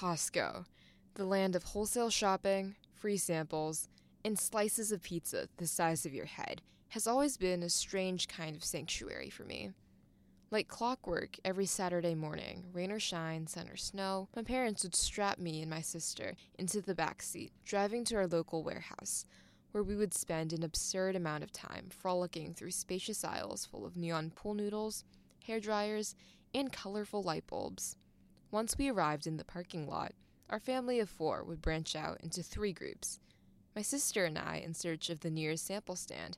Costco, the land of wholesale shopping, free samples, and slices of pizza the size of your head, has always been a strange kind of sanctuary for me. Like clockwork, every Saturday morning, rain or shine, sun or snow, my parents would strap me and my sister into the back seat, driving to our local warehouse, where we would spend an absurd amount of time frolicking through spacious aisles full of neon pool noodles, hair dryers, and colorful light bulbs. Once we arrived in the parking lot, our family of four would branch out into three groups my sister and I in search of the nearest sample stand,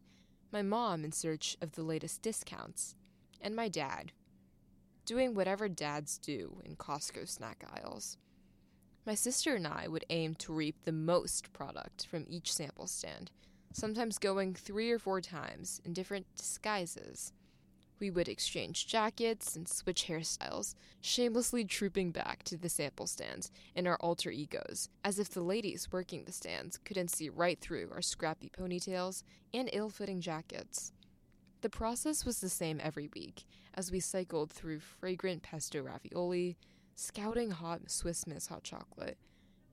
my mom in search of the latest discounts, and my dad, doing whatever dads do in Costco snack aisles. My sister and I would aim to reap the most product from each sample stand, sometimes going three or four times in different disguises. We would exchange jackets and switch hairstyles, shamelessly trooping back to the sample stands in our alter egos, as if the ladies working the stands couldn't see right through our scrappy ponytails and ill fitting jackets. The process was the same every week as we cycled through fragrant pesto ravioli, scouting hot Swiss Miss hot chocolate,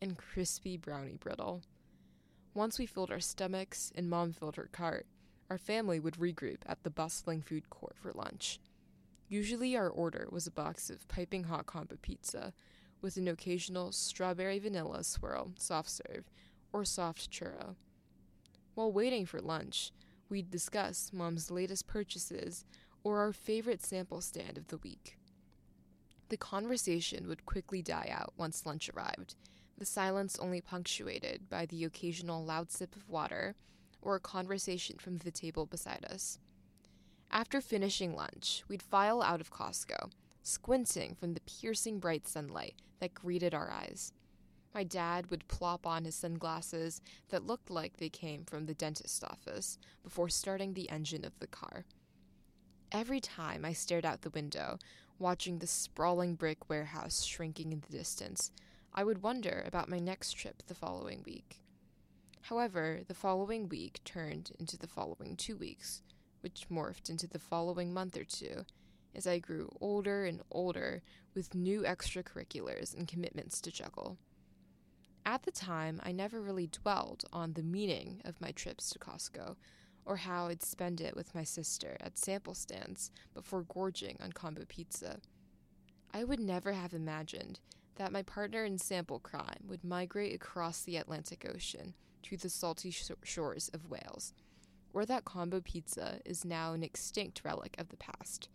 and crispy brownie brittle. Once we filled our stomachs and mom filled her cart, our family would regroup at the bustling food court for lunch. Usually, our order was a box of piping hot combo pizza with an occasional strawberry vanilla swirl soft serve or soft churro. While waiting for lunch, we'd discuss mom's latest purchases or our favorite sample stand of the week. The conversation would quickly die out once lunch arrived, the silence only punctuated by the occasional loud sip of water or a conversation from the table beside us. After finishing lunch, we'd file out of Costco, squinting from the piercing bright sunlight that greeted our eyes. My dad would plop on his sunglasses that looked like they came from the dentist's office before starting the engine of the car. Every time I stared out the window, watching the sprawling brick warehouse shrinking in the distance, I would wonder about my next trip the following week. However, the following week turned into the following two weeks, which morphed into the following month or two, as I grew older and older with new extracurriculars and commitments to juggle. At the time, I never really dwelled on the meaning of my trips to Costco or how I'd spend it with my sister at sample stands before gorging on combo pizza. I would never have imagined that my partner in sample crime would migrate across the Atlantic Ocean to the salty sh- shores of Wales, where that combo pizza is now an extinct relic of the past.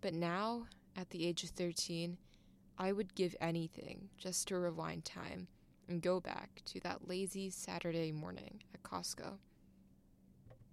But now, at the age of 13, I would give anything just to rewind time and go back to that lazy Saturday morning at Costco.